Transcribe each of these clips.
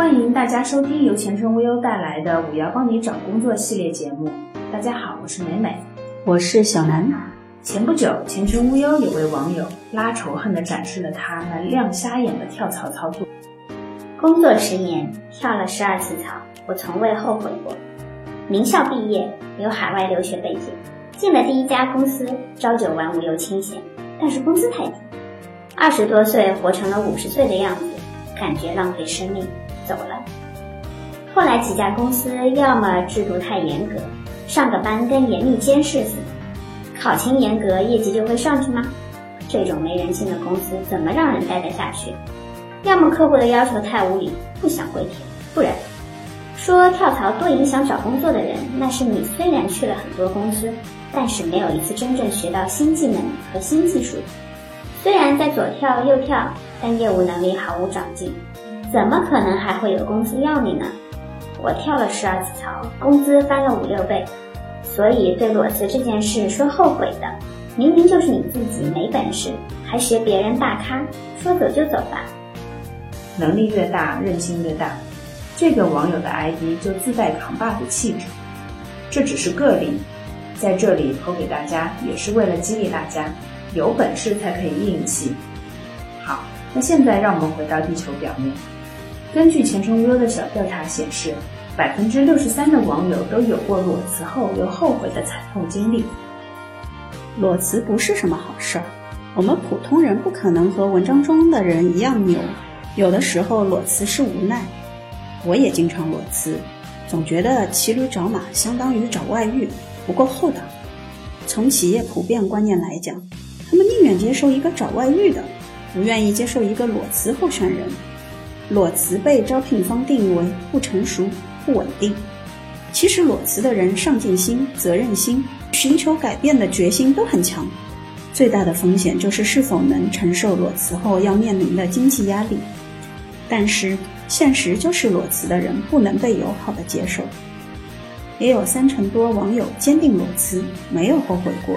欢迎大家收听由前程无忧带来的“五幺帮你找工作”系列节目。大家好，我是美美，我是小南。前不久，前程无忧有位网友拉仇恨的展示了他那亮瞎眼的跳槽操作。工作十年，跳了十二次槽，我从未后悔过。名校毕业，有海外留学背景，进了第一家公司，朝九晚五又清闲，但是工资太低。二十多岁活成了五十岁的样子，感觉浪费生命，走了。后来几家公司要么制度太严格，上个班跟严密监视似的，考勤严格，业绩就会上去吗？这种没人性的公司怎么让人待得下去？要么客户的要求太无理，不想跪舔，不然说跳槽多影响找工作的人，那是你虽然去了很多公司，但是没有一次真正学到新技能和新技术。虽然在左跳右跳，但业务能力毫无长进，怎么可能还会有公司要你呢？我跳了十二次槽，工资翻了五六倍，所以对裸辞这件事说后悔的，明明就是你自己没本事，还学别人大咖，说走就走吧。能力越大，任性越大，这个网友的 ID 就自带扛把子气质。这只是个例，在这里剖给大家，也是为了激励大家。有本事才可以硬气。好，那现在让我们回到地球表面。根据前程无忧的小调查显示，百分之六十三的网友都有过裸辞后又后悔的惨痛经历。裸辞不是什么好事儿，我们普通人不可能和文章中的人一样牛。有的时候裸辞是无奈，我也经常裸辞，总觉得骑驴找马相当于找外遇，不够厚道。从企业普遍观念来讲。他们宁愿接受一个找外遇的，不愿意接受一个裸辞候选人。裸辞被招聘方定义为不成熟、不稳定。其实裸辞的人上进心、责任心、寻求改变的决心都很强。最大的风险就是是否能承受裸辞后要面临的经济压力。但是现实就是裸辞的人不能被友好的接受。也有三成多网友坚定裸辞，没有后悔过。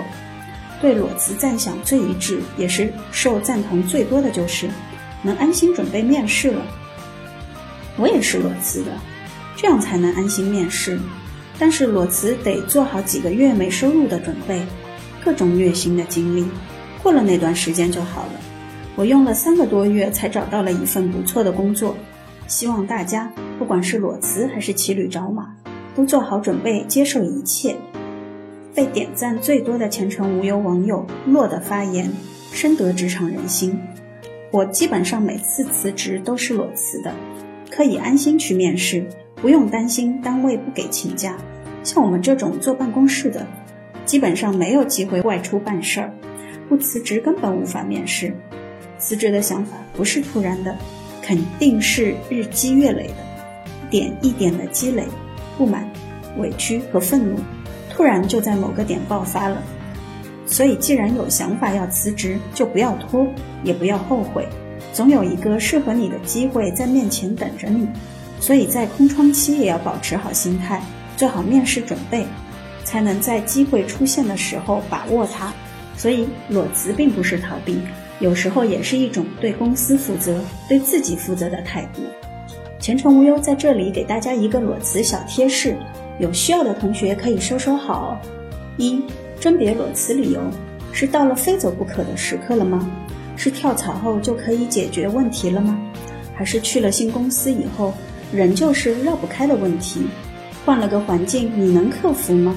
对裸辞赞赏最一致，也是受赞同最多的就是能安心准备面试了。我也是裸辞的，这样才能安心面试。但是裸辞得做好几个月没收入的准备，各种虐心的经历，过了那段时间就好了。我用了三个多月才找到了一份不错的工作。希望大家不管是裸辞还是骑驴找马，都做好准备接受一切。被点赞最多的前程无忧网友洛的发言，深得职场人心。我基本上每次辞职都是裸辞的，可以安心去面试，不用担心单位不给请假。像我们这种坐办公室的，基本上没有机会外出办事儿，不辞职根本无法面试。辞职的想法不是突然的，肯定是日积月累的，一点一点的积累，不满、委屈和愤怒。突然就在某个点爆发了，所以既然有想法要辞职，就不要拖，也不要后悔，总有一个适合你的机会在面前等着你。所以在空窗期也要保持好心态，做好面试准备，才能在机会出现的时候把握它。所以裸辞并不是逃避，有时候也是一种对公司负责、对自己负责的态度。前程无忧在这里给大家一个裸辞小贴士。有需要的同学可以收收好。一、甄别裸辞理由，是到了非走不可的时刻了吗？是跳槽后就可以解决问题了吗？还是去了新公司以后，仍旧是绕不开的问题？换了个环境，你能克服吗？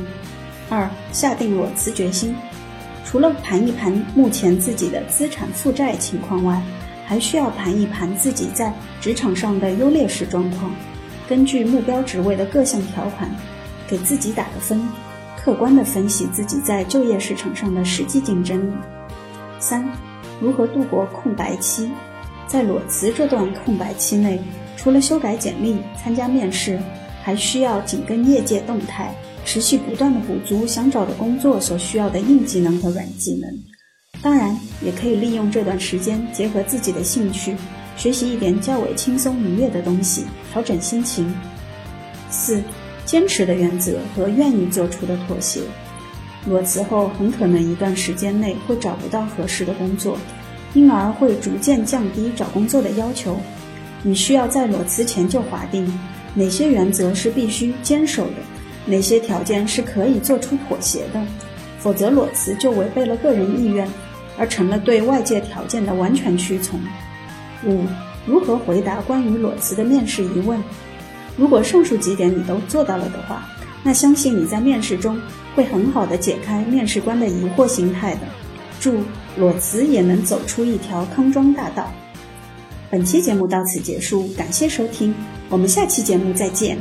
二、下定裸辞决心，除了盘一盘目前自己的资产负债情况外，还需要盘一盘自己在职场上的优劣势状况。根据目标职位的各项条款，给自己打个分，客观的分析自己在就业市场上的实际竞争力。三、如何度过空白期？在裸辞这段空白期内，除了修改简历、参加面试，还需要紧跟业界动态，持续不断的补足想找的工作所需要的硬技能和软技能。当然，也可以利用这段时间，结合自己的兴趣。学习一点较为轻松愉悦的东西，调整心情。四、坚持的原则和愿意做出的妥协。裸辞后很可能一段时间内会找不到合适的工作，因而会逐渐降低找工作的要求。你需要在裸辞前就划定哪些原则是必须坚守的，哪些条件是可以做出妥协的，否则裸辞就违背了个人意愿，而成了对外界条件的完全屈从。五、如何回答关于裸辞的面试疑问？如果上述几点你都做到了的话，那相信你在面试中会很好的解开面试官的疑惑心态的。祝裸辞也能走出一条康庄大道。本期节目到此结束，感谢收听，我们下期节目再见。